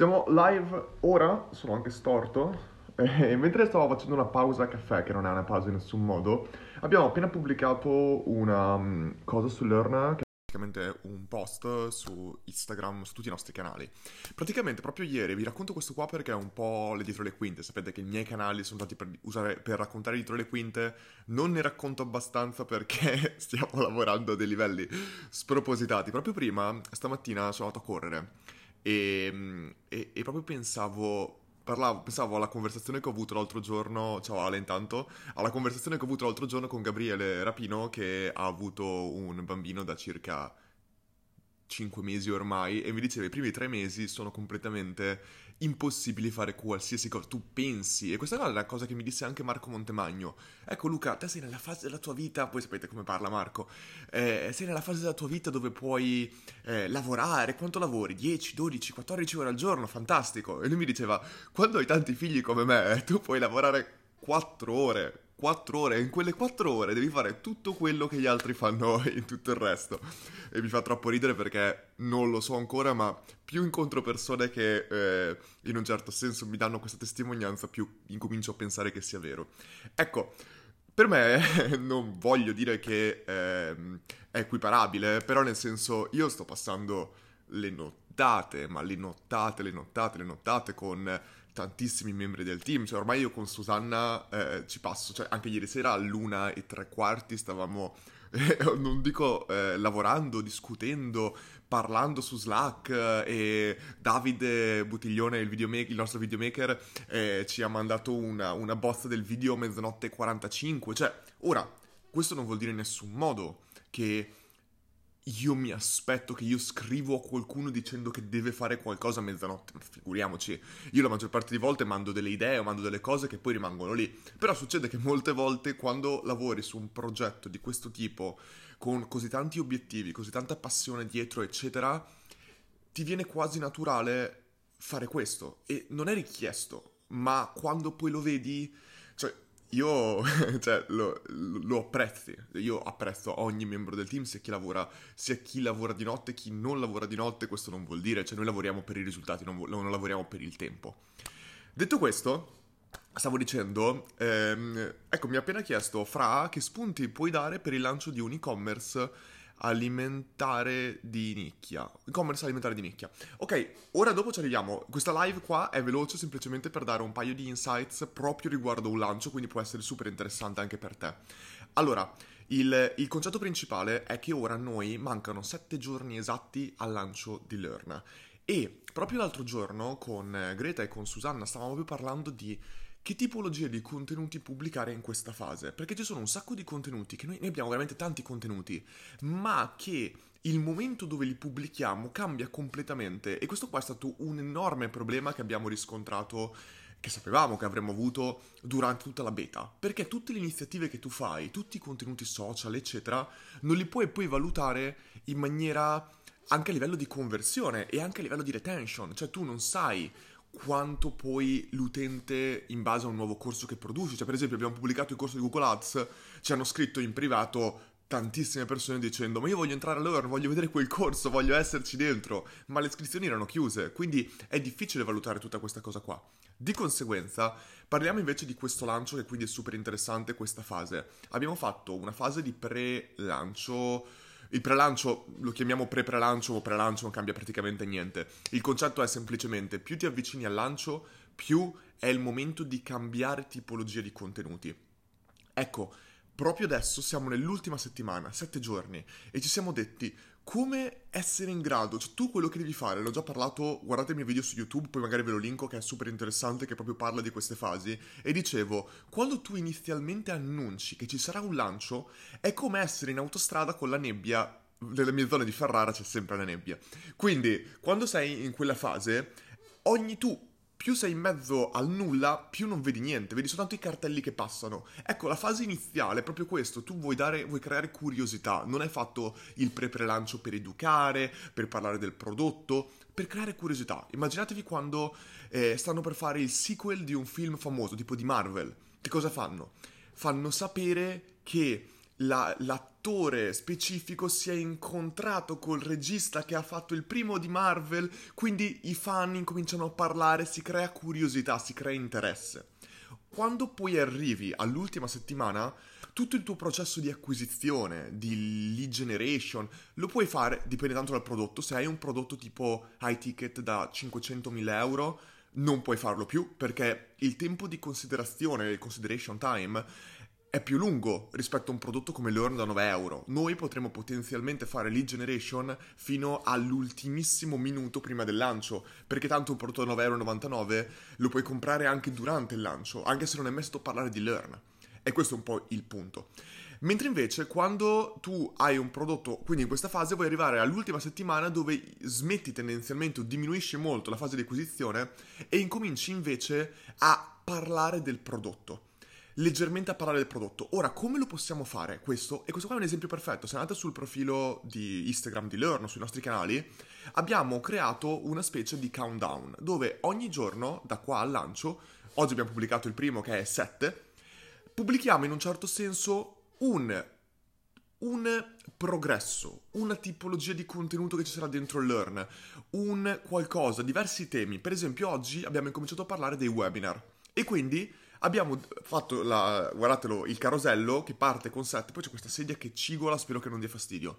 Siamo live ora, sono anche storto, e mentre stavo facendo una pausa caffè, che non è una pausa in nessun modo, abbiamo appena pubblicato una um, cosa su Learn, che è praticamente un post su Instagram, su tutti i nostri canali. Praticamente proprio ieri vi racconto questo qua perché è un po' le dietro le quinte, sapete che i miei canali sono stati per, usare, per raccontare dietro le quinte, non ne racconto abbastanza perché stiamo lavorando a dei livelli spropositati. Proprio prima, stamattina, sono andato a correre e, e, e proprio pensavo Parlavo, pensavo alla conversazione che ho avuto l'altro giorno, ciao Ale intanto, alla conversazione che ho avuto l'altro giorno con Gabriele Rapino che ha avuto un bambino da circa 5 mesi ormai e mi diceva i primi 3 mesi sono completamente impossibili fare qualsiasi cosa. Tu pensi, e questa è la cosa che mi disse anche Marco Montemagno. Ecco Luca, te sei nella fase della tua vita, poi sapete come parla Marco, eh, sei nella fase della tua vita dove puoi eh, lavorare, quanto lavori? 10, 12, 14 ore al giorno, fantastico. E lui mi diceva, quando hai tanti figli come me, tu puoi lavorare 4 ore 4 ore e in quelle 4 ore devi fare tutto quello che gli altri fanno in tutto il resto. E mi fa troppo ridere perché non lo so ancora, ma più incontro persone che eh, in un certo senso mi danno questa testimonianza, più incomincio a pensare che sia vero. Ecco, per me non voglio dire che eh, è equiparabile, però nel senso io sto passando le nottate, ma le nottate, le nottate, le nottate con tantissimi membri del team, cioè ormai io con Susanna eh, ci passo, cioè anche ieri sera all'una e tre quarti stavamo, eh, non dico eh, lavorando, discutendo, parlando su Slack eh, e Davide Buttiglione, il, videomaker, il nostro videomaker, eh, ci ha mandato una, una bozza del video mezzanotte 45, cioè ora questo non vuol dire in nessun modo che io mi aspetto che io scrivo a qualcuno dicendo che deve fare qualcosa a mezzanotte, ma figuriamoci, io la maggior parte di volte mando delle idee o mando delle cose che poi rimangono lì, però succede che molte volte quando lavori su un progetto di questo tipo, con così tanti obiettivi, così tanta passione dietro, eccetera, ti viene quasi naturale fare questo. E non è richiesto, ma quando poi lo vedi, cioè io cioè, lo, lo, apprezzi, io apprezzo ogni membro del team, sia chi lavora, sia chi lavora di notte, chi non lavora di notte, questo non vuol dire, cioè noi lavoriamo per i risultati, non, non lavoriamo per il tempo. Detto questo, stavo dicendo, ehm, ecco, mi ha appena chiesto Fra che spunti puoi dare per il lancio di un e-commerce alimentare di nicchia. E-commerce alimentare di nicchia. Ok, ora dopo ci arriviamo. Questa live qua è veloce semplicemente per dare un paio di insights proprio riguardo un lancio, quindi può essere super interessante anche per te. Allora, il, il concetto principale è che ora noi mancano 7 giorni esatti al lancio di Learn. E proprio l'altro giorno con Greta e con Susanna stavamo proprio parlando di che tipologia di contenuti pubblicare in questa fase, perché ci sono un sacco di contenuti, che noi, noi abbiamo veramente tanti contenuti, ma che il momento dove li pubblichiamo cambia completamente. E questo qua è stato un enorme problema che abbiamo riscontrato che sapevamo che avremmo avuto durante tutta la beta, perché tutte le iniziative che tu fai, tutti i contenuti social, eccetera, non li puoi poi valutare in maniera anche a livello di conversione e anche a livello di retention, cioè tu non sai quanto poi l'utente in base a un nuovo corso che produci. Cioè, per esempio, abbiamo pubblicato il corso di Google Ads, ci hanno scritto in privato tantissime persone dicendo ma io voglio entrare a Learn, voglio vedere quel corso, voglio esserci dentro, ma le iscrizioni erano chiuse, quindi è difficile valutare tutta questa cosa qua. Di conseguenza, parliamo invece di questo lancio che quindi è super interessante questa fase. Abbiamo fatto una fase di pre-lancio il prelancio lo chiamiamo pre-prelancio o prelancio, non cambia praticamente niente. Il concetto è semplicemente più ti avvicini al lancio, più è il momento di cambiare tipologia di contenuti. Ecco, proprio adesso siamo nell'ultima settimana, sette giorni, e ci siamo detti come essere in grado, cioè tu quello che devi fare, l'ho già parlato, guardate il mio video su YouTube, poi magari ve lo linko che è super interessante, che proprio parla di queste fasi, e dicevo, quando tu inizialmente annunci che ci sarà un lancio, è come essere in autostrada con la nebbia, nelle mie zone di Ferrara c'è sempre la nebbia, quindi quando sei in quella fase, ogni tu più sei in mezzo al nulla, più non vedi niente, vedi soltanto i cartelli che passano. Ecco, la fase iniziale è proprio questo, tu vuoi, dare, vuoi creare curiosità, non hai fatto il pre-prelancio per educare, per parlare del prodotto, per creare curiosità. Immaginatevi quando eh, stanno per fare il sequel di un film famoso, tipo di Marvel. Che cosa fanno? Fanno sapere che la, l'attore specifico si è incontrato col regista che ha fatto il primo di Marvel, quindi i fan incominciano a parlare, si crea curiosità, si crea interesse. Quando poi arrivi all'ultima settimana, tutto il tuo processo di acquisizione, di lead generation, lo puoi fare, dipende tanto dal prodotto, se hai un prodotto tipo high ticket da 500.000 euro, non puoi farlo più perché il tempo di considerazione, il consideration time, è più lungo rispetto a un prodotto come l'Earn da 9 euro. Noi potremmo potenzialmente fare lead generation fino all'ultimissimo minuto prima del lancio, perché tanto un prodotto da 9,99 euro lo puoi comprare anche durante il lancio, anche se non è mai stato parlare di Learn. E questo è un po' il punto. Mentre invece quando tu hai un prodotto, quindi in questa fase vuoi arrivare all'ultima settimana dove smetti tendenzialmente o diminuisci molto la fase di acquisizione e incominci invece a parlare del prodotto leggermente a parlare del prodotto. Ora, come lo possiamo fare questo? E questo qua è un esempio perfetto. Se andate sul profilo di Instagram di Learn, sui nostri canali, abbiamo creato una specie di countdown, dove ogni giorno, da qua al lancio, oggi abbiamo pubblicato il primo che è 7, pubblichiamo in un certo senso un un progresso, una tipologia di contenuto che ci sarà dentro Learn, un qualcosa, diversi temi. Per esempio, oggi abbiamo incominciato a parlare dei webinar e quindi Abbiamo fatto, la, guardatelo, il carosello che parte con 7, poi c'è questa sedia che cigola, spero che non dia fastidio.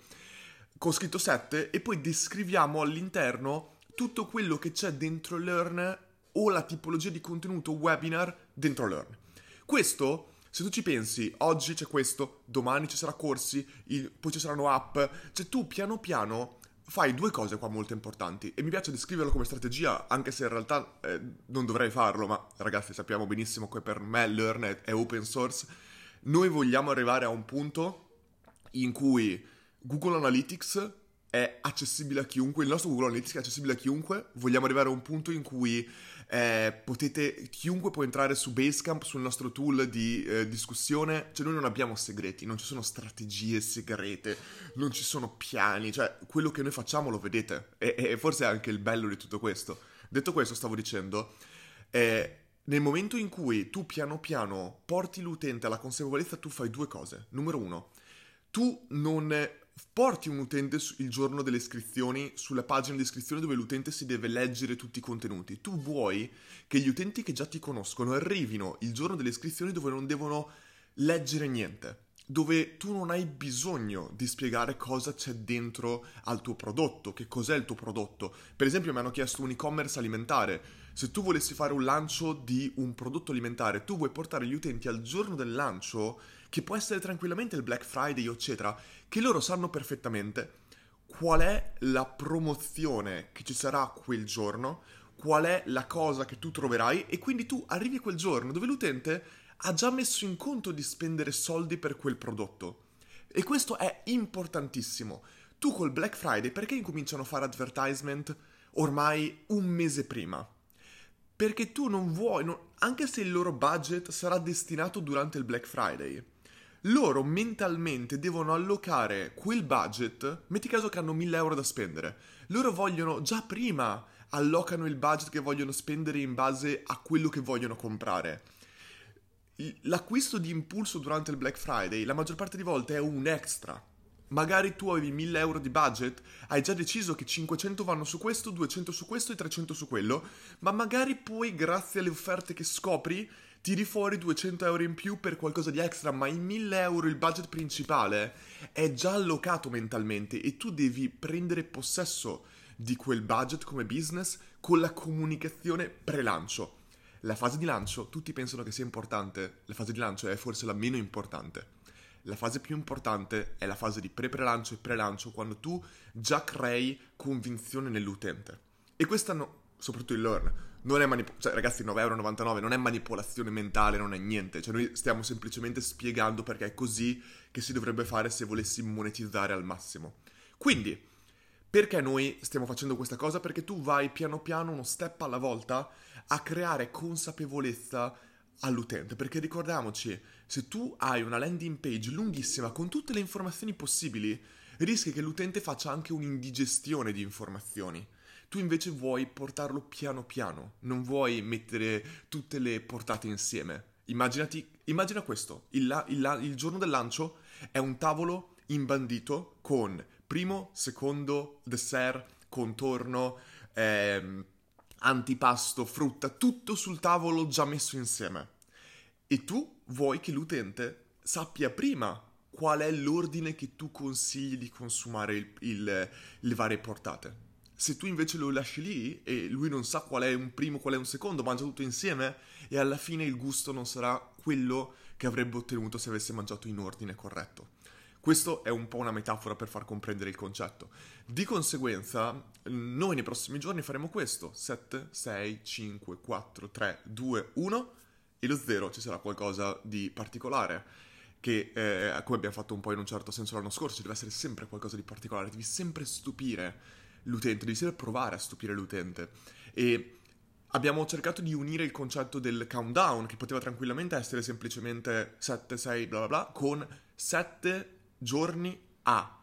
Con scritto 7 e poi descriviamo all'interno tutto quello che c'è dentro Learn o la tipologia di contenuto webinar dentro Learn. Questo, se tu ci pensi, oggi c'è questo, domani ci sarà corsi, il, poi ci saranno app, cioè tu piano piano fai due cose qua molto importanti. E mi piace descriverlo come strategia anche se in realtà eh, non dovrei farlo ma ragazzi sappiamo benissimo che per me Learn è, è open source. Noi vogliamo arrivare a un punto in cui Google Analytics è accessibile a chiunque, il nostro Google Analytics è accessibile a chiunque, vogliamo arrivare a un punto in cui eh, potete, chiunque può entrare su Basecamp, sul nostro tool di eh, discussione, cioè noi non abbiamo segreti, non ci sono strategie segrete, non ci sono piani, cioè quello che noi facciamo lo vedete e, e forse è anche il bello di tutto questo. Detto questo, stavo dicendo, eh, nel momento in cui tu piano piano porti l'utente alla consapevolezza, tu fai due cose. Numero uno, tu non porti un utente il giorno delle iscrizioni sulla pagina di iscrizione dove l'utente si deve leggere tutti i contenuti. Tu vuoi che gli utenti che già ti conoscono arrivino il giorno delle iscrizioni dove non devono leggere niente, dove tu non hai bisogno di spiegare cosa c'è dentro al tuo prodotto, che cos'è il tuo prodotto. Per esempio mi hanno chiesto un e-commerce alimentare. Se tu volessi fare un lancio di un prodotto alimentare, tu vuoi portare gli utenti al giorno del lancio che può essere tranquillamente il Black Friday, eccetera, che loro sanno perfettamente qual è la promozione che ci sarà quel giorno, qual è la cosa che tu troverai e quindi tu arrivi quel giorno dove l'utente ha già messo in conto di spendere soldi per quel prodotto. E questo è importantissimo. Tu col Black Friday perché incominciano a fare advertisement ormai un mese prima? Perché tu non vuoi, non, anche se il loro budget sarà destinato durante il Black Friday, loro mentalmente devono allocare quel budget, metti caso che hanno 1000 euro da spendere, loro vogliono già prima allocano il budget che vogliono spendere in base a quello che vogliono comprare. L'acquisto di impulso durante il Black Friday la maggior parte di volte è un extra. Magari tu avevi 1000 euro di budget, hai già deciso che 500 vanno su questo, 200 su questo e 300 su quello, ma magari poi grazie alle offerte che scopri tiri fuori 200 euro in più per qualcosa di extra, ma i 1000 euro, il budget principale, è già allocato mentalmente e tu devi prendere possesso di quel budget come business con la comunicazione pre-lancio. La fase di lancio, tutti pensano che sia importante, la fase di lancio è forse la meno importante. La fase più importante è la fase di pre-prelancio e pre-lancio, quando tu già crei convinzione nell'utente. E questa, no, soprattutto il learn, non è manipolazione, cioè ragazzi 9,99€ non è manipolazione mentale, non è niente, cioè noi stiamo semplicemente spiegando perché è così che si dovrebbe fare se volessi monetizzare al massimo. Quindi, perché noi stiamo facendo questa cosa? Perché tu vai piano piano, uno step alla volta, a creare consapevolezza all'utente, perché ricordiamoci, se tu hai una landing page lunghissima con tutte le informazioni possibili, rischi che l'utente faccia anche un'indigestione di informazioni. Tu invece vuoi portarlo piano piano, non vuoi mettere tutte le portate insieme. Immaginati, immagina questo, il, il, il giorno del lancio È un tavolo imbandito con primo, secondo, dessert, contorno, ehm, antipasto, frutta, tutto sul tavolo già messo insieme. E tu vuoi che l'utente sappia prima qual è l'ordine che tu consigli di consumare il, il, le varie portate. Se tu invece lo lasci lì e lui non sa qual è un primo, qual è un secondo, mangia tutto insieme e alla fine il gusto non sarà quello che avrebbe ottenuto se avesse mangiato in ordine corretto. Questo è un po' una metafora per far comprendere il concetto. Di conseguenza, noi nei prossimi giorni faremo questo: 7, 6, 5, 4, 3, 2, 1 e lo 0 ci sarà qualcosa di particolare che eh, come abbiamo fatto un po' in un certo senso l'anno scorso, deve essere sempre qualcosa di particolare, devi sempre stupire l'utente, devi sempre provare a stupire l'utente. E abbiamo cercato di unire il concetto del countdown, che poteva tranquillamente essere semplicemente 7, 6, bla bla bla, con 7 giorni a,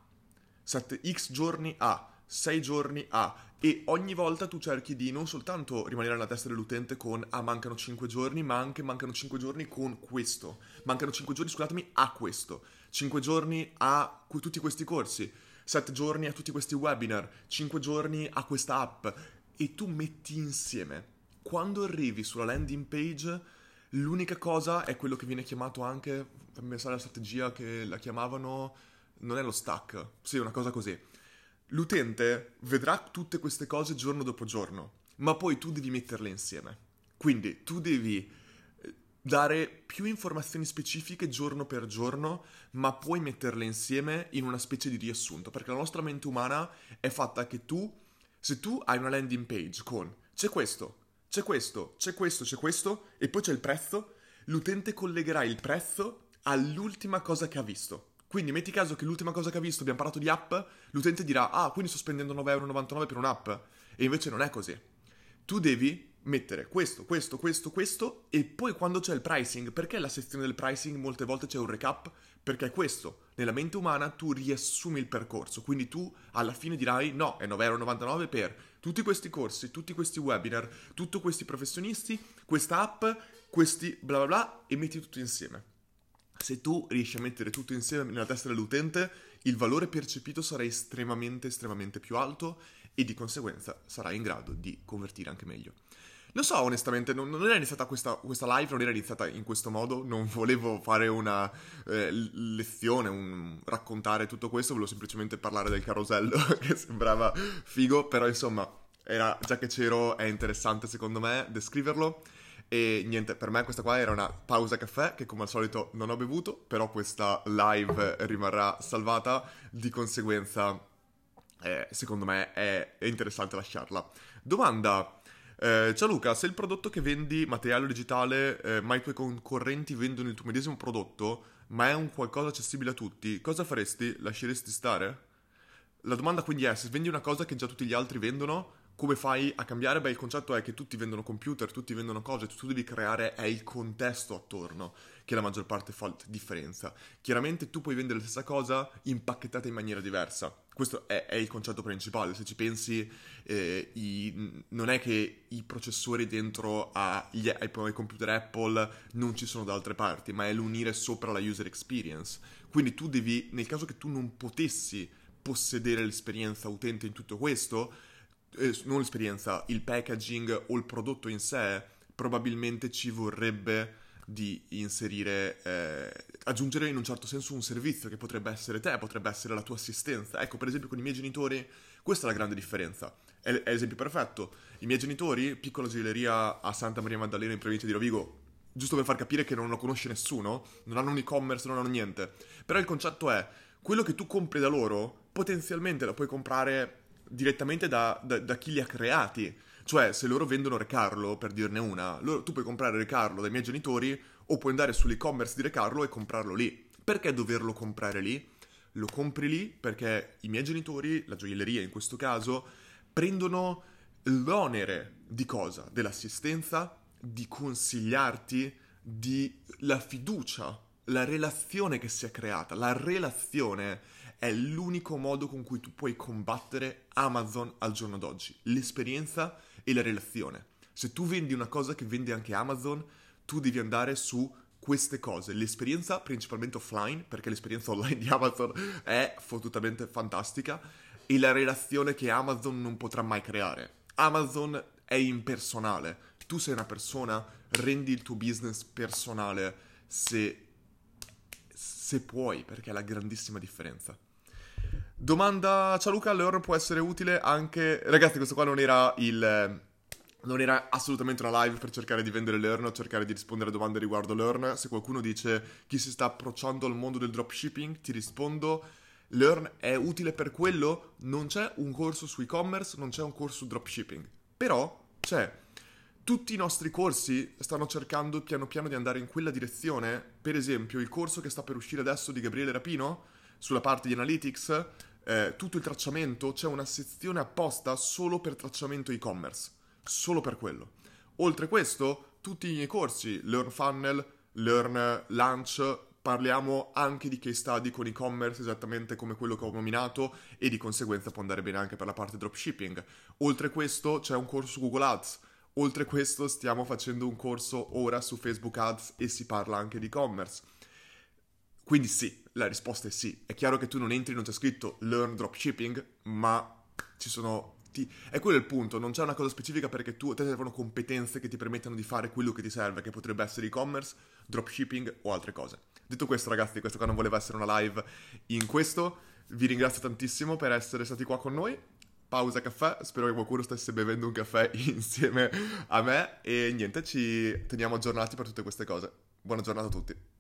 7 x giorni a, 6 giorni a. E ogni volta tu cerchi di non soltanto rimanere nella testa dell'utente con ah mancano 5 giorni, ma anche mancano 5 giorni con questo, mancano 5 giorni scusatemi a questo, 5 giorni a tutti questi corsi, 7 giorni a tutti questi webinar, 5 giorni a questa app e tu metti insieme. Quando arrivi sulla landing page l'unica cosa è quello che viene chiamato anche fammi pensare alla strategia che la chiamavano, non è lo stack, sì, una cosa così. L'utente vedrà tutte queste cose giorno dopo giorno, ma poi tu devi metterle insieme. Quindi tu devi eh, dare più informazioni specifiche giorno per giorno, ma puoi metterle insieme in una specie di riassunto, perché la nostra mente umana è fatta che tu, se tu hai una landing page con c'è questo, c'è questo, c'è questo, c'è questo, e poi c'è il prezzo, l'utente collegherà il prezzo all'ultima cosa che ha visto. Quindi metti caso che l'ultima cosa che ha visto abbiamo parlato di app, l'utente dirà ah quindi sto spendendo 9,99€ per un'app e invece non è così. Tu devi mettere questo, questo, questo, questo e poi quando c'è il pricing, perché la sezione del pricing molte volte c'è un recap? Perché è questo, nella mente umana tu riassumi il percorso, quindi tu alla fine dirai no, è 9,99€ per tutti questi corsi, tutti questi webinar, tutti questi professionisti, questa app, questi bla bla bla e metti tutto insieme. Se tu riesci a mettere tutto insieme nella testa dell'utente, il valore percepito sarà estremamente, estremamente più alto e di conseguenza sarai in grado di convertire anche meglio. Lo so, onestamente, non, non era iniziata questa, questa, live, non era iniziata in questo modo, non volevo fare una eh, lezione, un, raccontare tutto questo, volevo semplicemente parlare del carosello, che sembrava figo, però insomma, era, già che c'ero, è interessante secondo me descriverlo. E niente, per me questa qua era una pausa caffè che come al solito non ho bevuto, però questa live rimarrà salvata, di conseguenza eh, secondo me è, è, interessante lasciarla. Domanda, eh, ciao Luca, se il prodotto che vendi materiale digitale, eh, ma i tuoi concorrenti vendono il tuo medesimo prodotto, ma è un qualcosa accessibile a tutti, cosa faresti? Lasceresti stare? La domanda quindi è, se vendi una cosa che già tutti gli altri vendono, come fai a cambiare? Beh, il concetto è che tutti vendono computer, tutti vendono cose, tu devi creare è il contesto attorno che la maggior parte fa differenza. Chiaramente tu puoi vendere la stessa cosa impacchettata in maniera diversa. Questo è, è il concetto principale. Se ci pensi, eh, i, non è che i processori dentro agli, ai, ai computer Apple non ci sono da altre parti, ma è l'unire sopra la user experience. Quindi tu devi, nel caso che tu non potessi possedere l'esperienza utente in tutto questo, eh, non l'esperienza, il packaging o il prodotto in sé, probabilmente ci vorrebbe di inserire, eh, aggiungere in un certo senso un servizio che potrebbe essere te, potrebbe essere la tua assistenza. Ecco, per esempio con i miei genitori, questa è la grande differenza. È, è l'esempio perfetto. I miei genitori, piccola gioielleria a Santa Maria Maddalena in provincia di Rovigo, giusto per far capire che non lo conosce nessuno, non hanno un e-commerce, non hanno niente. Però il concetto è, quello che tu compri da loro, potenzialmente lo puoi comprare direttamente da, da, da, chi li ha creati. Cioè, se loro vendono Recarlo, per dirne una, loro, tu puoi comprare Recarlo dai miei genitori o puoi andare sull'e-commerce di Recarlo e comprarlo lì. Perché doverlo comprare lì? Lo compri lì perché i miei genitori, la gioielleria in questo caso, prendono l'onere di cosa? Dell'assistenza, di consigliarti, di la fiducia, la relazione che si è creata. La relazione è l'unico modo con cui tu puoi combattere Amazon al giorno d'oggi, l'esperienza e la relazione. Se tu vendi una cosa che vende anche Amazon, tu devi andare su queste cose, l'esperienza principalmente offline, perché l'esperienza online di Amazon è fottutamente fantastica, e la relazione che Amazon non potrà mai creare. Amazon è impersonale. Tu sei una persona, rendi il tuo business personale se, se puoi, perché è la grandissima differenza. Domanda, ciao Luca, l'euro può essere utile anche... Ragazzi, questo qua non era il... Non era assolutamente una live per cercare di vendere Learn o cercare di rispondere a domande riguardo Learn. Se qualcuno dice chi si sta approcciando al mondo del dropshipping, ti rispondo Learn è utile per quello? Non c'è un corso su e-commerce, non c'è un corso su dropshipping. Però c'è. Tutti i nostri corsi stanno cercando piano piano di andare in quella direzione. Per esempio, il corso che sta per uscire adesso di Gabriele Rapino sulla parte di analytics, eh, tutto il tracciamento, c'è una sezione apposta solo per tracciamento e-commerce. Solo per quello. Oltre questo, tutti i miei corsi, Learn Funnel, Learn Launch, parliamo anche di case study con e-commerce esattamente come quello che ho nominato e di conseguenza può andare bene anche per la parte dropshipping. Oltre questo c'è un corso Google Ads. Oltre questo stiamo facendo un corso ora su Facebook Ads e si parla anche di e-commerce. Quindi sì, la risposta è sì. È chiaro che tu non entri, non c'è scritto learn dropshipping, ma ci sono ti... È quello il punto, non c'è una cosa specifica perché tu, te servono competenze che ti permettano di fare quello che ti serve, che potrebbe essere e-commerce, dropshipping o altre cose. Detto questo ragazzi, questo qua non voleva essere una live in questo, vi ringrazio tantissimo per essere stati qua con noi. Pausa caffè, spero che qualcuno stesse bevendo un caffè insieme a me e niente, ci teniamo aggiornati per tutte queste cose. Buona giornata a tutti.